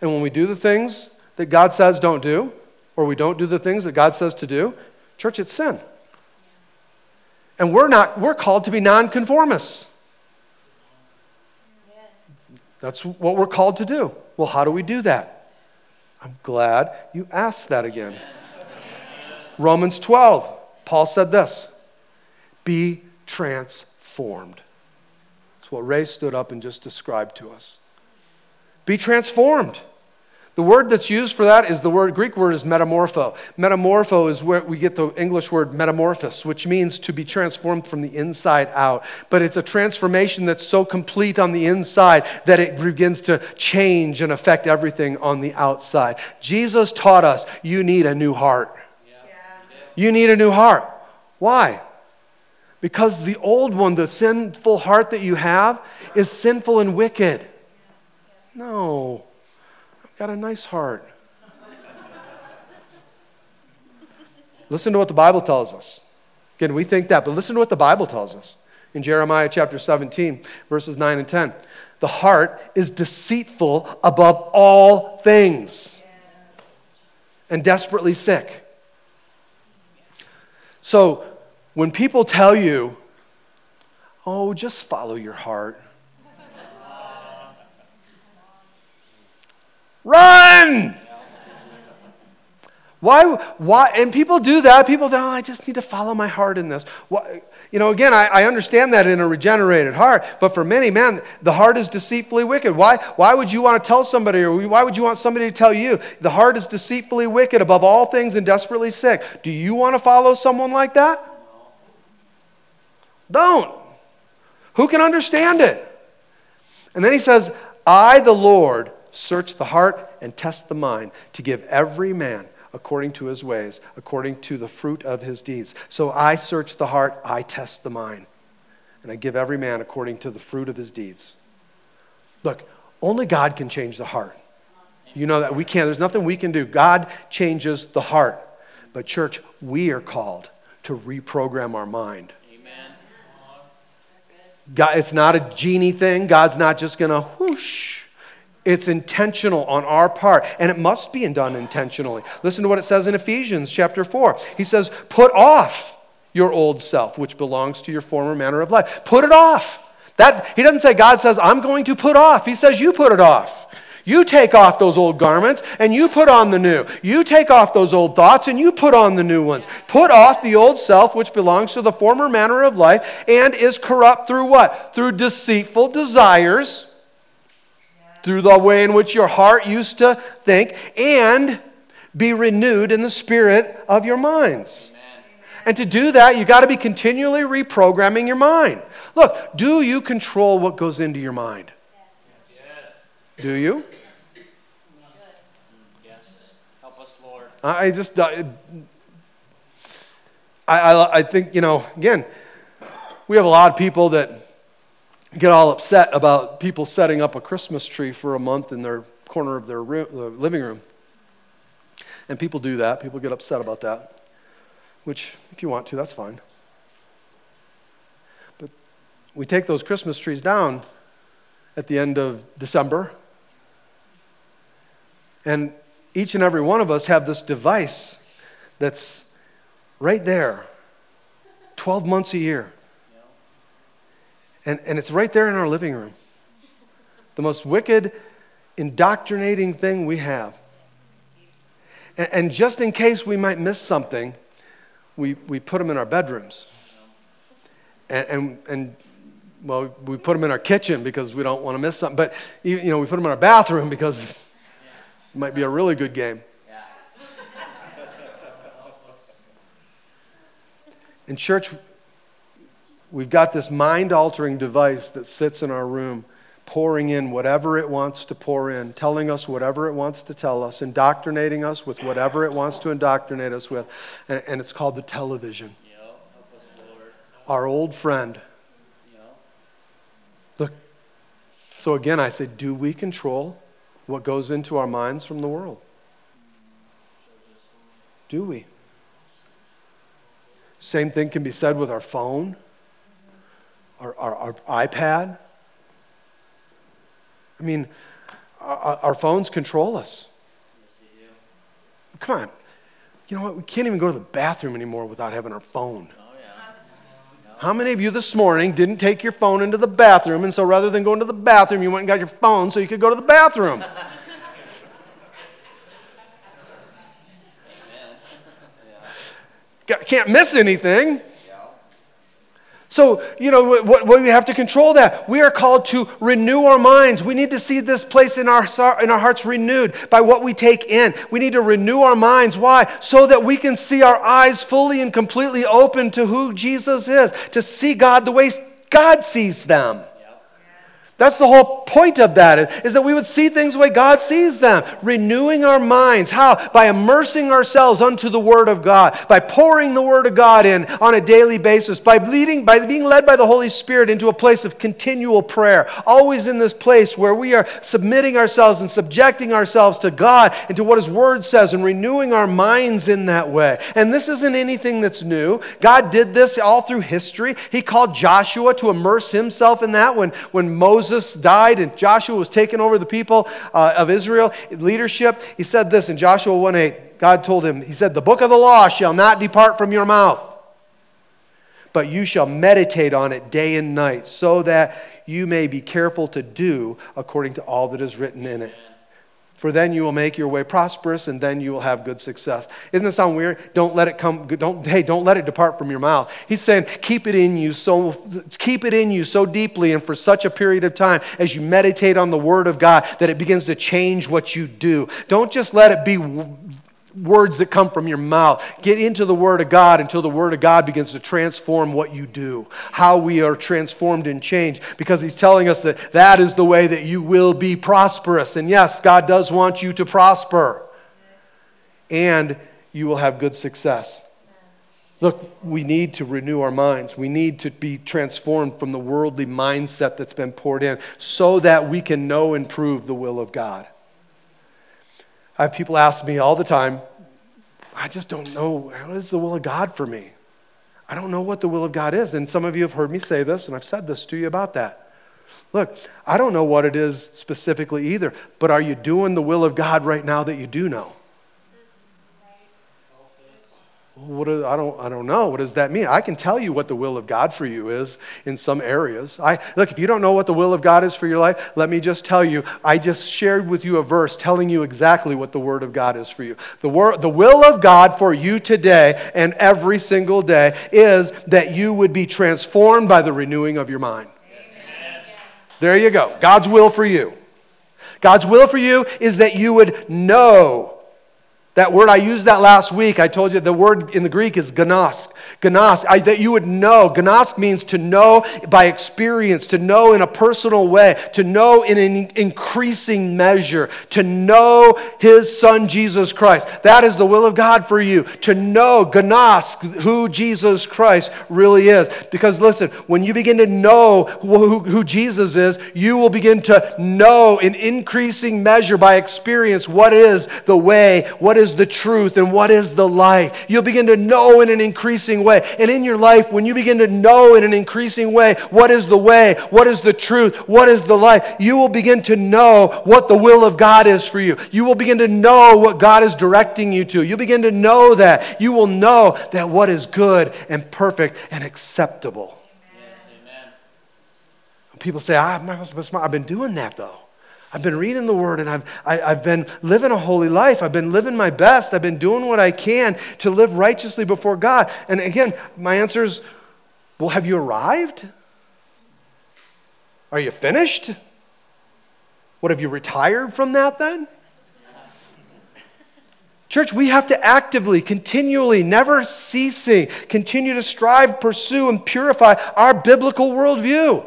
And when we do the things that God says don't do, or we don't do the things that God says to do, church, it's sin. And we're not, we're called to be nonconformists. That's what we're called to do. Well, how do we do that? I'm glad you asked that again. Romans 12, Paul said this Be transformed. That's what Ray stood up and just described to us. Be transformed. The word that's used for that is the word Greek word is metamorpho. Metamorpho is where we get the English word metamorphosis, which means to be transformed from the inside out. But it's a transformation that's so complete on the inside that it begins to change and affect everything on the outside. Jesus taught us you need a new heart. You need a new heart. Why? Because the old one, the sinful heart that you have, is sinful and wicked. No got a nice heart. listen to what the Bible tells us. Again, we think that, but listen to what the Bible tells us. In Jeremiah chapter 17, verses 9 and 10. The heart is deceitful above all things and desperately sick. So, when people tell you, oh, just follow your heart, Run! Why, why, and people do that. People think, oh, I just need to follow my heart in this. Why, you know, again, I, I, understand that in a regenerated heart, but for many, man, the heart is deceitfully wicked. Why, why would you want to tell somebody, or why would you want somebody to tell you, the heart is deceitfully wicked above all things and desperately sick? Do you want to follow someone like that? Don't. Who can understand it? And then he says, I, the Lord, search the heart and test the mind to give every man according to his ways, according to the fruit of his deeds. So I search the heart, I test the mind, and I give every man according to the fruit of his deeds. Look, only God can change the heart. You know that we can't, there's nothing we can do. God changes the heart. But, church, we are called to reprogram our mind. Amen. God, it's not a genie thing. God's not just going to whoosh it's intentional on our part, and it must be done intentionally. Listen to what it says in Ephesians chapter 4. He says, Put off your old self, which belongs to your former manner of life. Put it off. That, he doesn't say, God says, I'm going to put off. He says, You put it off. You take off those old garments and you put on the new. You take off those old thoughts and you put on the new ones. Put off the old self, which belongs to the former manner of life and is corrupt through what? Through deceitful desires through the way in which your heart used to think, and be renewed in the spirit of your minds. Amen. And to do that, you got to be continually reprogramming your mind. Look, do you control what goes into your mind? Yes. Do you? Yes. Help us, Lord. I just, I, I, I think, you know, again, we have a lot of people that get all upset about people setting up a Christmas tree for a month in their corner of their room, uh, living room. And people do that. People get upset about that, which, if you want to, that's fine. But we take those Christmas trees down at the end of December, and each and every one of us have this device that's right there 12 months a year and, and it's right there in our living room. The most wicked, indoctrinating thing we have. And, and just in case we might miss something, we, we put them in our bedrooms. And, and, and, well, we put them in our kitchen because we don't want to miss something. But, you know, we put them in our bathroom because it might be a really good game. In church, We've got this mind altering device that sits in our room, pouring in whatever it wants to pour in, telling us whatever it wants to tell us, indoctrinating us with whatever it wants to indoctrinate us with. And, and it's called the television. our old friend. Look, so again, I say, do we control what goes into our minds from the world? Do we? Same thing can be said with our phone our, our, our iPad. I mean, our, our, phones control us. Come on. You know what? We can't even go to the bathroom anymore without having our phone. Oh, How many of you this morning didn't take your phone into the bathroom, and so rather than going to the bathroom, you went and got your phone so you could go to the bathroom? [LAUGHS] Can't miss anything. So, you know, what, what, we have to control that. We are called to renew our minds. We need to see this place in our, in our hearts renewed by what we take in. We need to renew our minds. Why? So that we can see our eyes fully and completely open to who Jesus is, to see God the way God sees them. That's the whole point of that, is that we would see things the way God sees them. Renewing our minds. How? By immersing ourselves unto the Word of God, by pouring the Word of God in on a daily basis, by leading, by being led by the Holy Spirit into a place of continual prayer. Always in this place where we are submitting ourselves and subjecting ourselves to God and to what His Word says and renewing our minds in that way. And this isn't anything that's new. God did this all through history. He called Joshua to immerse himself in that when, when Moses Moses died and Joshua was taking over the people uh, of Israel leadership, he said this in Joshua 1 8. God told him, He said, The book of the law shall not depart from your mouth, but you shall meditate on it day and night, so that you may be careful to do according to all that is written in it. For then you will make your way prosperous and then you will have good success. Isn't that sound weird? Don't let it come, don't, hey, don't let it depart from your mouth. He's saying, keep it in you so, keep it in you so deeply and for such a period of time as you meditate on the Word of God that it begins to change what you do. Don't just let it be words that come from your mouth. Get into the Word of God until the Word of God begins to transform what you do, how we are transformed and changed, because He's telling us that that is the way that you will be prosperous. And yes, God does want you to prosper, and you will have good success. Look, we need to renew our minds. We need to be transformed from the worldly mindset that's been poured in so that we can know and prove the will of God. I have people ask me all the time, I just don't know what is the will of God for me. I don't know what the will of God is. And some of you have heard me say this, and I've said this to you about that. Look, I don't know what it is specifically either, but are you doing the will of God right now that you do know? What is, I, don't, I don't know. What does that mean? I can tell you what the will of God for you is in some areas. I, look, if you don't know what the will of God is for your life, let me just tell you. I just shared with you a verse telling you exactly what the Word of God is for you. The, wor- the will of God for you today and every single day is that you would be transformed by the renewing of your mind. Amen. There you go. God's will for you. God's will for you is that you would know that word, I used that last week. I told you the word in the Greek is gnosk. Gnosk, I, that you would know. Gnosk means to know by experience, to know in a personal way, to know in an increasing measure, to know His Son Jesus Christ. That is the will of God for you, to know, gnosk, who Jesus Christ really is. Because listen, when you begin to know who, who Jesus is, you will begin to know in increasing measure by experience what is the way, what is the truth, and what is the life. You'll begin to know in an increasing way. And in your life, when you begin to know in an increasing way what is the way, what is the truth, what is the life, you will begin to know what the will of God is for you. You will begin to know what God is directing you to. You begin to know that. You will know that what is good and perfect and acceptable. Yes, amen. People say, ah, I've been doing that though. I've been reading the Word and I've, I, have i have been living a holy life. I've been living my best. I've been doing what I can to live righteously before God. And again, my answer is well, have you arrived? Are you finished? What have you retired from that then? Church, we have to actively, continually, never ceasing, continue to strive, pursue, and purify our biblical worldview.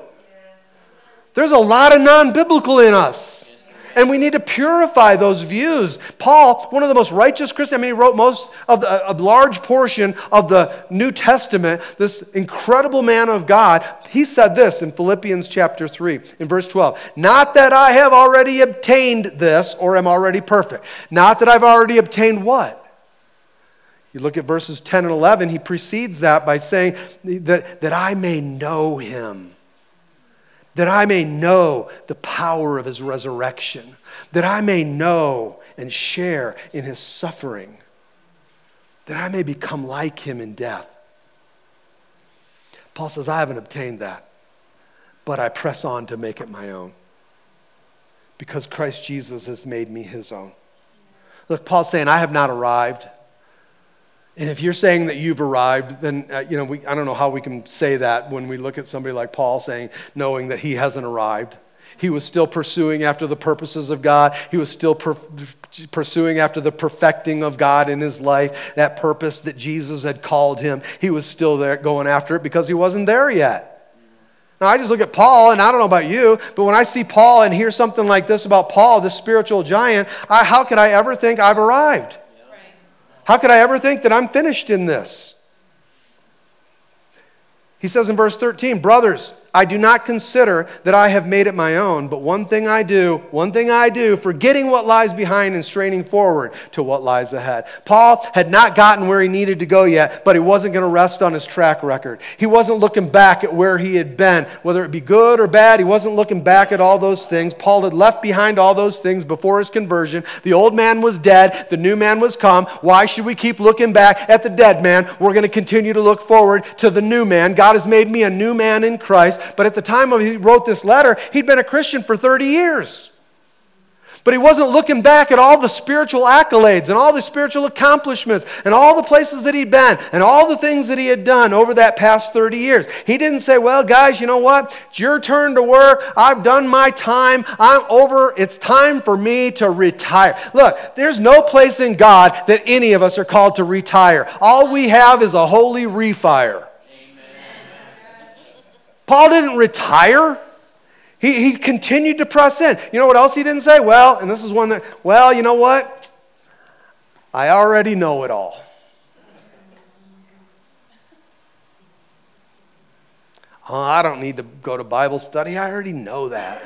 There's a lot of non biblical in us. And we need to purify those views. Paul, one of the most righteous Christians, I mean, he wrote most of the, a large portion of the New Testament, this incredible man of God, he said this in Philippians chapter 3, in verse 12 Not that I have already obtained this or am already perfect. Not that I've already obtained what? You look at verses 10 and 11, he precedes that by saying that, that I may know him that I may know the power of his resurrection, that I may know and share in his suffering, that I may become like him in death. Paul says, I haven't obtained that, but I press on to make it my own because Christ Jesus has made me his own. Look, Paul's saying, I have not arrived. And if you're saying that you've arrived, then, uh, you know, we, I don't know how we can say that when we look at somebody like Paul saying, knowing that he hasn't arrived. He was still pursuing after the purposes of God. He was still per- pursuing after the perfecting of God in his life, that purpose that Jesus had called him. He was still there going after it because he wasn't there yet. Now, I just look at Paul, and I don't know about you, but when I see Paul and hear something like this about Paul, this spiritual giant, I, how could I ever think I've arrived? How could I ever think that I'm finished in this? He says in verse 13, Brothers, I do not consider that I have made it my own, but one thing I do, one thing I do, forgetting what lies behind and straining forward to what lies ahead. Paul had not gotten where he needed to go yet, but he wasn't going to rest on his track record. He wasn't looking back at where he had been, whether it be good or bad. He wasn't looking back at all those things. Paul had left behind all those things before his conversion. The old man was dead, the new man was come. Why should we keep looking back at the dead man? We're going to continue to look forward to the new man. God has made me a new man in Christ. But at the time he wrote this letter, he'd been a Christian for 30 years. But he wasn't looking back at all the spiritual accolades and all the spiritual accomplishments and all the places that he'd been and all the things that he had done over that past 30 years. He didn't say, Well, guys, you know what? It's your turn to work. I've done my time. I'm over. It's time for me to retire. Look, there's no place in God that any of us are called to retire. All we have is a holy refire. Paul didn't retire. He, he continued to press in. You know what else he didn't say? Well, and this is one that, well, you know what? I already know it all. Oh, I don't need to go to Bible study. I already know that.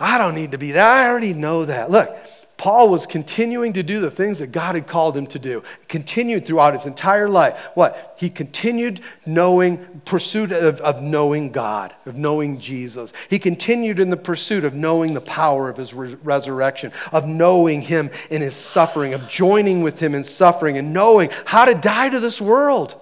I don't need to be that. I already know that. Look, Paul was continuing to do the things that God had called him to do. Continued throughout his entire life. What? He continued knowing, pursuit of, of knowing God, of knowing Jesus. He continued in the pursuit of knowing the power of his re- resurrection, of knowing him in his suffering, of joining with him in suffering, and knowing how to die to this world.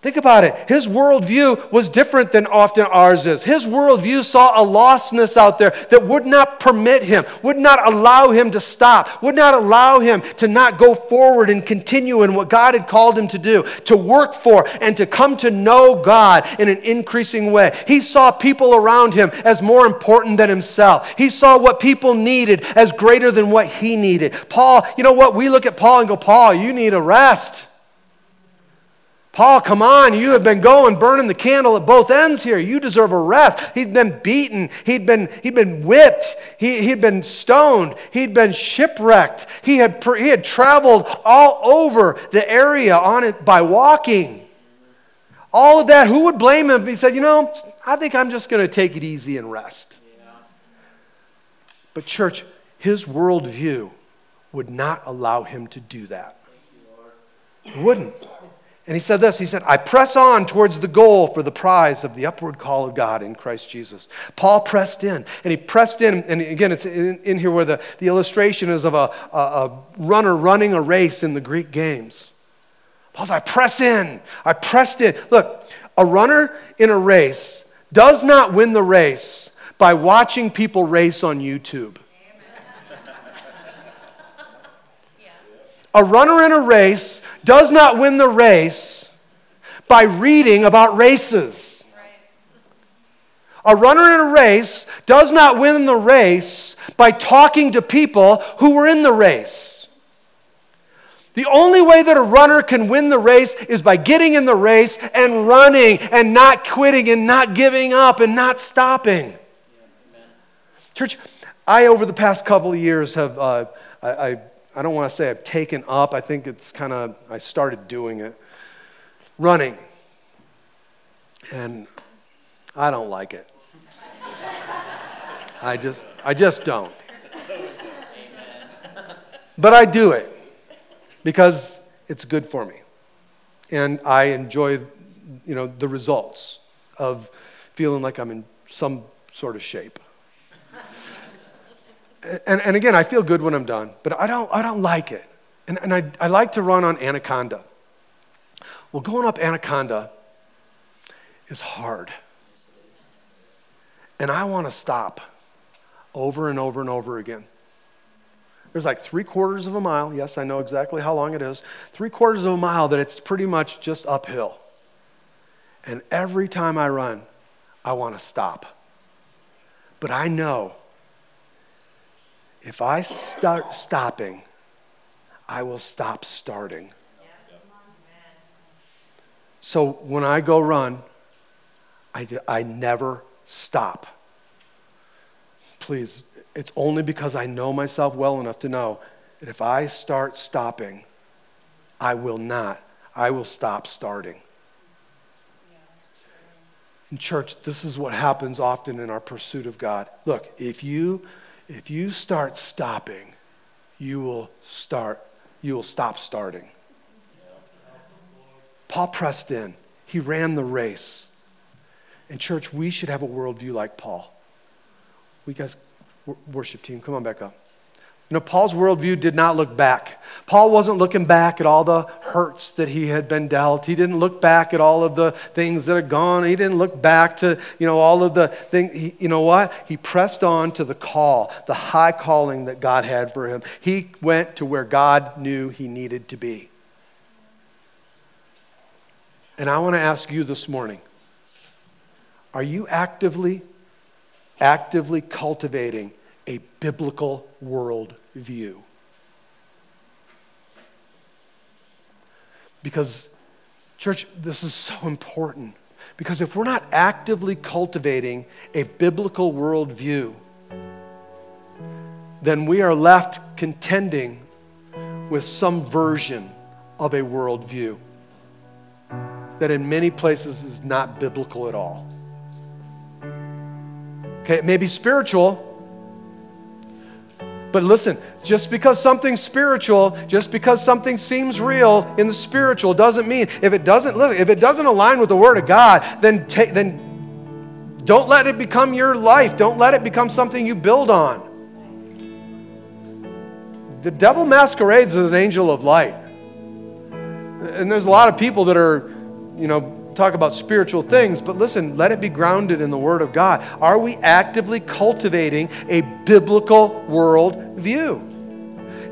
Think about it. His worldview was different than often ours is. His worldview saw a lostness out there that would not permit him, would not allow him to stop, would not allow him to not go forward and continue in what God had called him to do, to work for and to come to know God in an increasing way. He saw people around him as more important than himself. He saw what people needed as greater than what he needed. Paul, you know what? We look at Paul and go, Paul, you need a rest. Paul, come on, you have been going, burning the candle at both ends here. You deserve a rest. He'd been beaten, he'd been, he'd been whipped, he, he'd been stoned, he'd been shipwrecked. He had, he had traveled all over the area on it by walking. All of that, who would blame him if he said, You know, I think I'm just going to take it easy and rest? But, church, his worldview would not allow him to do that. Wouldn't. And he said this He said, I press on towards the goal for the prize of the upward call of God in Christ Jesus. Paul pressed in, and he pressed in, and again, it's in, in here where the, the illustration is of a, a, a runner running a race in the Greek games. Paul said, I press in, I pressed in. Look, a runner in a race does not win the race by watching people race on YouTube. A runner in a race does not win the race by reading about races. A runner in a race does not win the race by talking to people who were in the race. The only way that a runner can win the race is by getting in the race and running and not quitting and not giving up and not stopping. Church, I, over the past couple of years, have uh, I, I I don't want to say I've taken up. I think it's kind of, I started doing it. Running. And I don't like it. I just, I just don't. But I do it because it's good for me. And I enjoy, you know, the results of feeling like I'm in some sort of shape and, and again, I feel good when I'm done, but I don't, I don't like it. And, and I, I like to run on Anaconda. Well, going up Anaconda is hard. And I want to stop over and over and over again. There's like three quarters of a mile. Yes, I know exactly how long it is. Three quarters of a mile that it's pretty much just uphill. And every time I run, I want to stop. But I know if I start stopping, I will stop starting. So when I go run, I, I never stop. Please, it's only because I know myself well enough to know that if I start stopping, I will not. I will stop starting. In church, this is what happens often in our pursuit of God. Look, if you if you start stopping, you will start, you will stop starting. Paul pressed in. He ran the race. And church, we should have a worldview like Paul. We guys, worship team, come on back up. You know, Paul's worldview did not look back. Paul wasn't looking back at all the hurts that he had been dealt. He didn't look back at all of the things that had gone. He didn't look back to, you know, all of the things. you know what? He pressed on to the call, the high calling that God had for him. He went to where God knew he needed to be. And I want to ask you this morning are you actively, actively cultivating a biblical world view? Because, church, this is so important. Because if we're not actively cultivating a biblical worldview, then we are left contending with some version of a worldview that in many places is not biblical at all. Okay, it may be spiritual, but listen, just because something's spiritual, just because something seems real in the spiritual doesn't mean if it doesn't listen, if it doesn't align with the word of God, then ta- then don't let it become your life. Don't let it become something you build on. The devil masquerades as an angel of light. And there's a lot of people that are you know, talk about spiritual things, but listen, let it be grounded in the Word of God. Are we actively cultivating a biblical world view?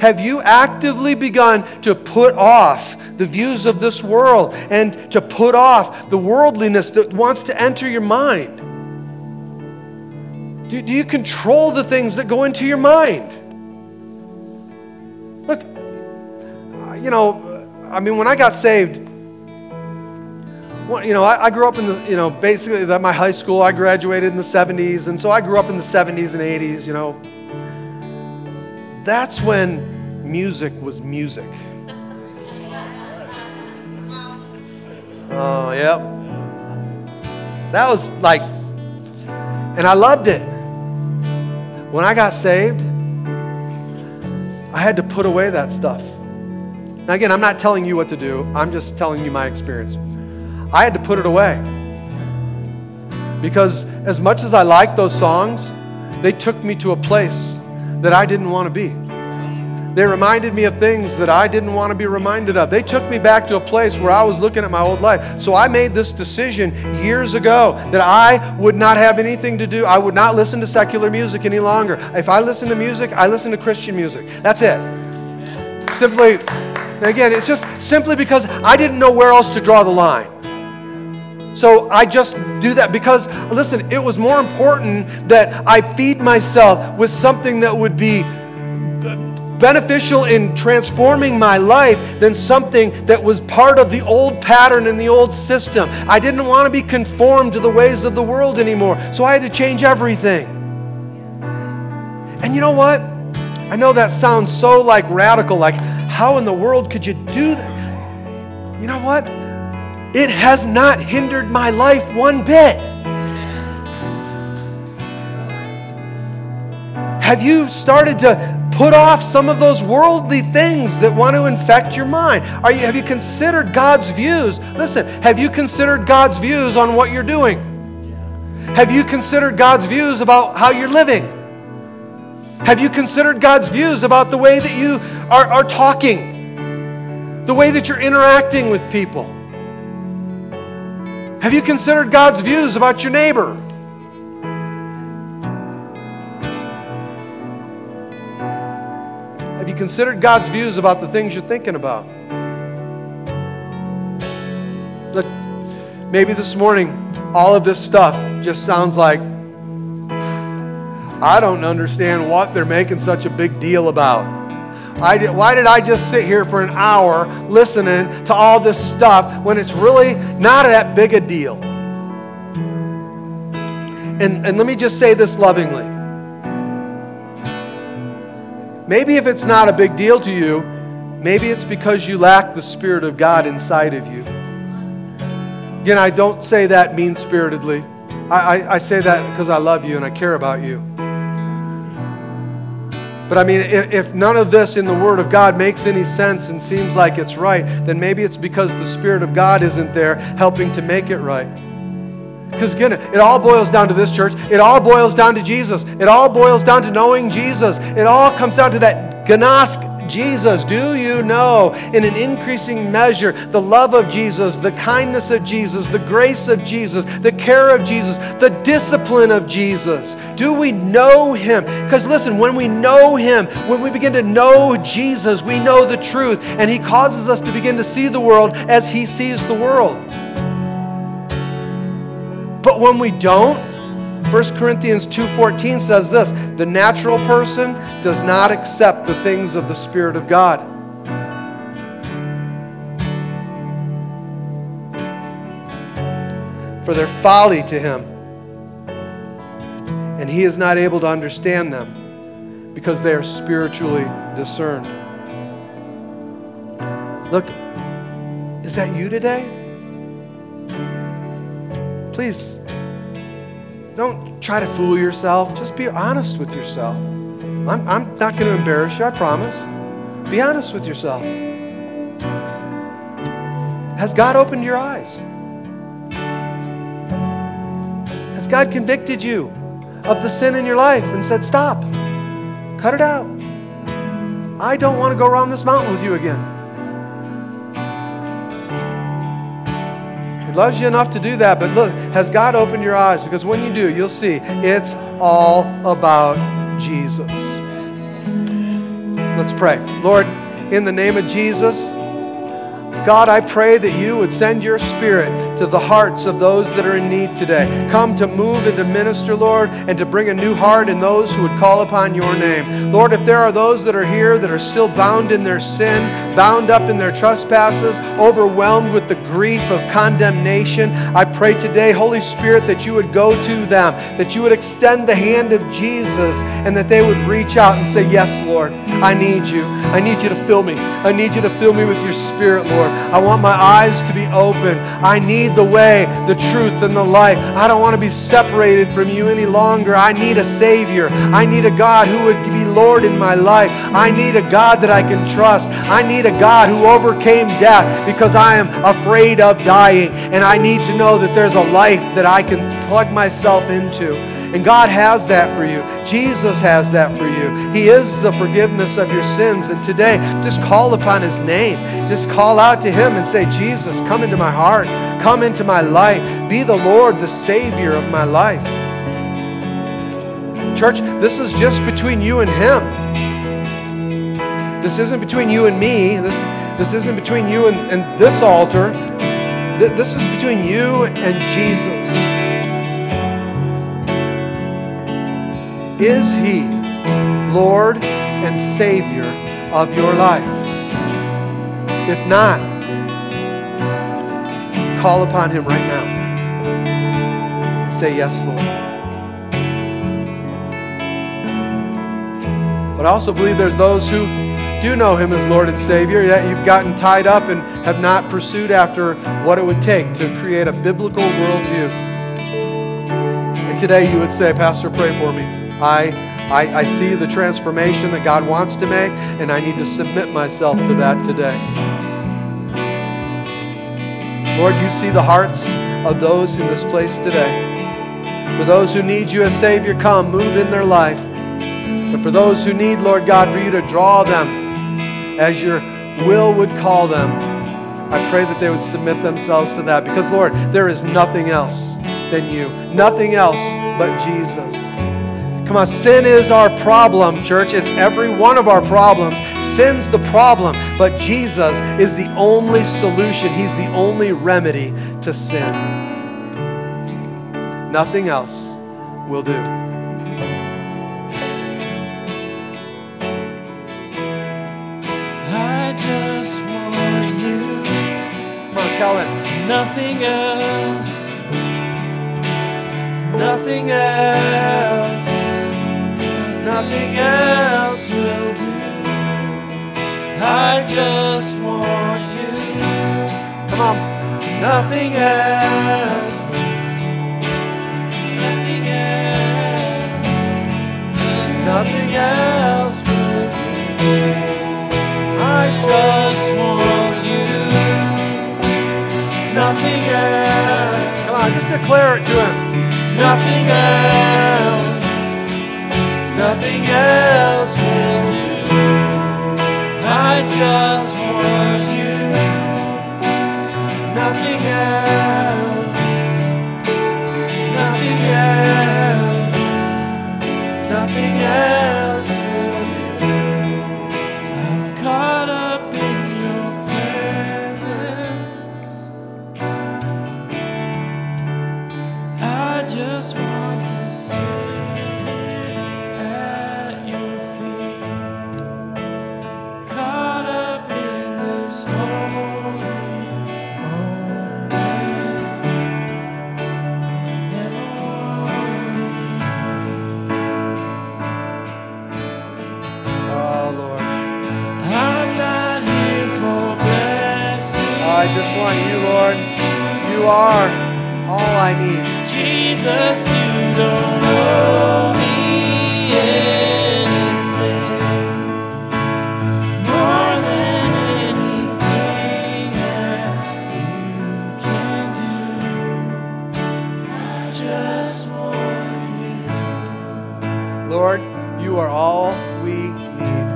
Have you actively begun to put off the views of this world and to put off the worldliness that wants to enter your mind? Do, do you control the things that go into your mind? Look, uh, you know, I mean, when I got saved, you know, I, I, grew up in the, you know, basically that my high school, I graduated in the 70s, and so I grew up in the 70s and 80s, you know. That's when music was music. Oh, yep. That was like, and I loved it. When I got saved, I had to put away that stuff. Now, again, I'm not telling you what to do, I'm just telling you my experience. I had to put it away. Because as much as I liked those songs, they took me to a place that I didn't want to be. They reminded me of things that I didn't want to be reminded of. They took me back to a place where I was looking at my old life. So I made this decision years ago that I would not have anything to do. I would not listen to secular music any longer. If I listen to music, I listen to Christian music. That's it. Simply, again, it's just simply because I didn't know where else to draw the line. So I just do that because, listen, it was more important that I feed myself with something that would be beneficial in transforming my life than something that was part of the old pattern and the old system. I didn't want to be conformed to the ways of the world anymore, so I had to change everything. And you know what? I know that sounds so like radical, like how in the world could you do that? You know what? It has not hindered my life one bit. Have you started to put off some of those worldly things that want to infect your mind? Are you, have you considered God's views? Listen, have you considered God's views on what you're doing? Have you considered God's views about how you're living? Have you considered God's views about the way that you are, are talking? The way that you're interacting with people? Have you considered God's views about your neighbor? Have you considered God's views about the things you're thinking about? Look, maybe this morning, all of this stuff just sounds like I don't understand what they're making such a big deal about. I did, why did I just sit here for an hour listening to all this stuff when it's really not that big a deal? And, and let me just say this lovingly. Maybe if it's not a big deal to you, maybe it's because you lack the Spirit of God inside of you. Again, I don't say that mean spiritedly. I, I, I say that because I love you and I care about you. But I mean, if, none of this in the Word of God makes any sense and seems like it's right, then maybe it's because the Spirit of God isn't there helping to make it right. Because again, it all boils down to this church. It all boils down to Jesus. It all boils down to knowing Jesus. It all comes down to that gnosk Jesus? Do you know in an increasing measure the love of Jesus, the kindness of Jesus, the grace of Jesus, the care of Jesus, the discipline of Jesus? Do we know Him? Because listen, when we know Him, when we begin to know Jesus, we know the truth, and He causes us to begin to see the world as He sees the world. But when we don't, 1 Corinthians 2:14 says this, the natural person does not accept the things of the spirit of God. For their folly to him. And he is not able to understand them because they are spiritually discerned. Look, is that you today? Please don't try to fool yourself. Just be honest with yourself. I'm, I'm not going to embarrass you, I promise. Be honest with yourself. Has God opened your eyes? Has God convicted you of the sin in your life and said, Stop, cut it out? I don't want to go around this mountain with you again. Loves you enough to do that. But look, has God opened your eyes? Because when you do, you'll see it's all about Jesus. Let's pray. Lord, in the name of Jesus, God, I pray that you would send your spirit to the hearts of those that are in need today. Come to move and to minister, Lord, and to bring a new heart in those who would call upon your name. Lord, if there are those that are here that are still bound in their sin, bound up in their trespasses, overwhelmed with the grief of condemnation, I pray today, Holy Spirit, that you would go to them, that you would extend the hand of Jesus, and that they would reach out and say, Yes, Lord, I need you. I need you to fill me. I need you to fill me with your spirit, Lord. I want my eyes to be open. I need the way, the truth, and the life. I don't want to be separated from you any longer. I need a Savior. I need a God who would be Lord in my life. I need a God that I can trust. I need a God who overcame death because I am afraid of dying. And I need to know that there's a life that I can plug myself into. And God has that for you. Jesus has that for you. He is the forgiveness of your sins. And today, just call upon His name. Just call out to Him and say, Jesus, come into my heart. Come into my life. Be the Lord, the Savior of my life. Church, this is just between you and Him. This isn't between you and me. This, this isn't between you and, and this altar. This is between you and Jesus. Is He Lord and Savior of your life? If not, call upon Him right now and say, Yes, Lord. But I also believe there's those who do know Him as Lord and Savior, yet you've gotten tied up and have not pursued after what it would take to create a biblical worldview. And today you would say, Pastor, pray for me. I, I, I see the transformation that God wants to make, and I need to submit myself to that today. Lord, you see the hearts of those in this place today. For those who need you as Savior, come, move in their life. And for those who need, Lord God, for you to draw them as your will would call them, I pray that they would submit themselves to that. Because, Lord, there is nothing else than you, nothing else but Jesus. Come on, sin is our problem, church. It's every one of our problems. Sin's the problem, but Jesus is the only solution. He's the only remedy to sin. Nothing else will do. I just want you. Come on, tell him. Nothing else. Nothing else nothing else will do. I just want you. Come on. Nothing else. Nothing else. Nothing else will do. I just want you. Nothing else. Come on, just declare it to Him. Nothing else, nothing else will do. I just want you. Nothing else, Want you, Lord. You are all I need. Jesus, you don't owe me anything more than anything that you can do. I just want you. Lord, you are all we need.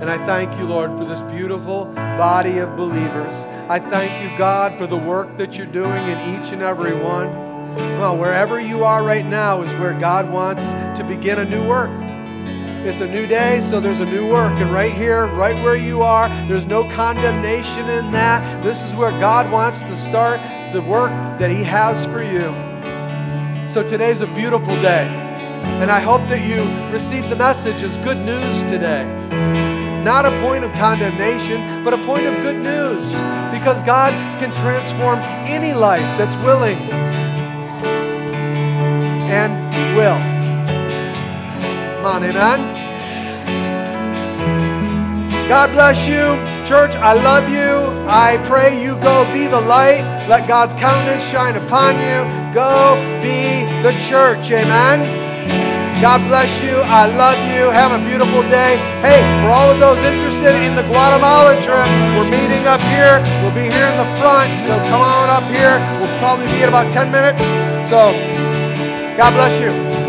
And I thank you, Lord, for this beautiful body of believers. I thank you, God, for the work that you're doing in each and every one. Come on, wherever you are right now is where God wants to begin a new work. It's a new day, so there's a new work. And right here, right where you are, there's no condemnation in that. This is where God wants to start the work that He has for you. So today's a beautiful day. And I hope that you receive the message as good news today. Not a point of condemnation, but a point of good news. Because God can transform any life that's willing and will. Come on, amen. God bless you. Church, I love you. I pray you go be the light. Let God's countenance shine upon you. Go be the church. Amen. God bless you. I love you. Have a beautiful day. Hey, for all of those interested in the Guatemala trip, we're meeting up here. We'll be here in the front. So come on up here. We'll probably be in about 10 minutes. So God bless you.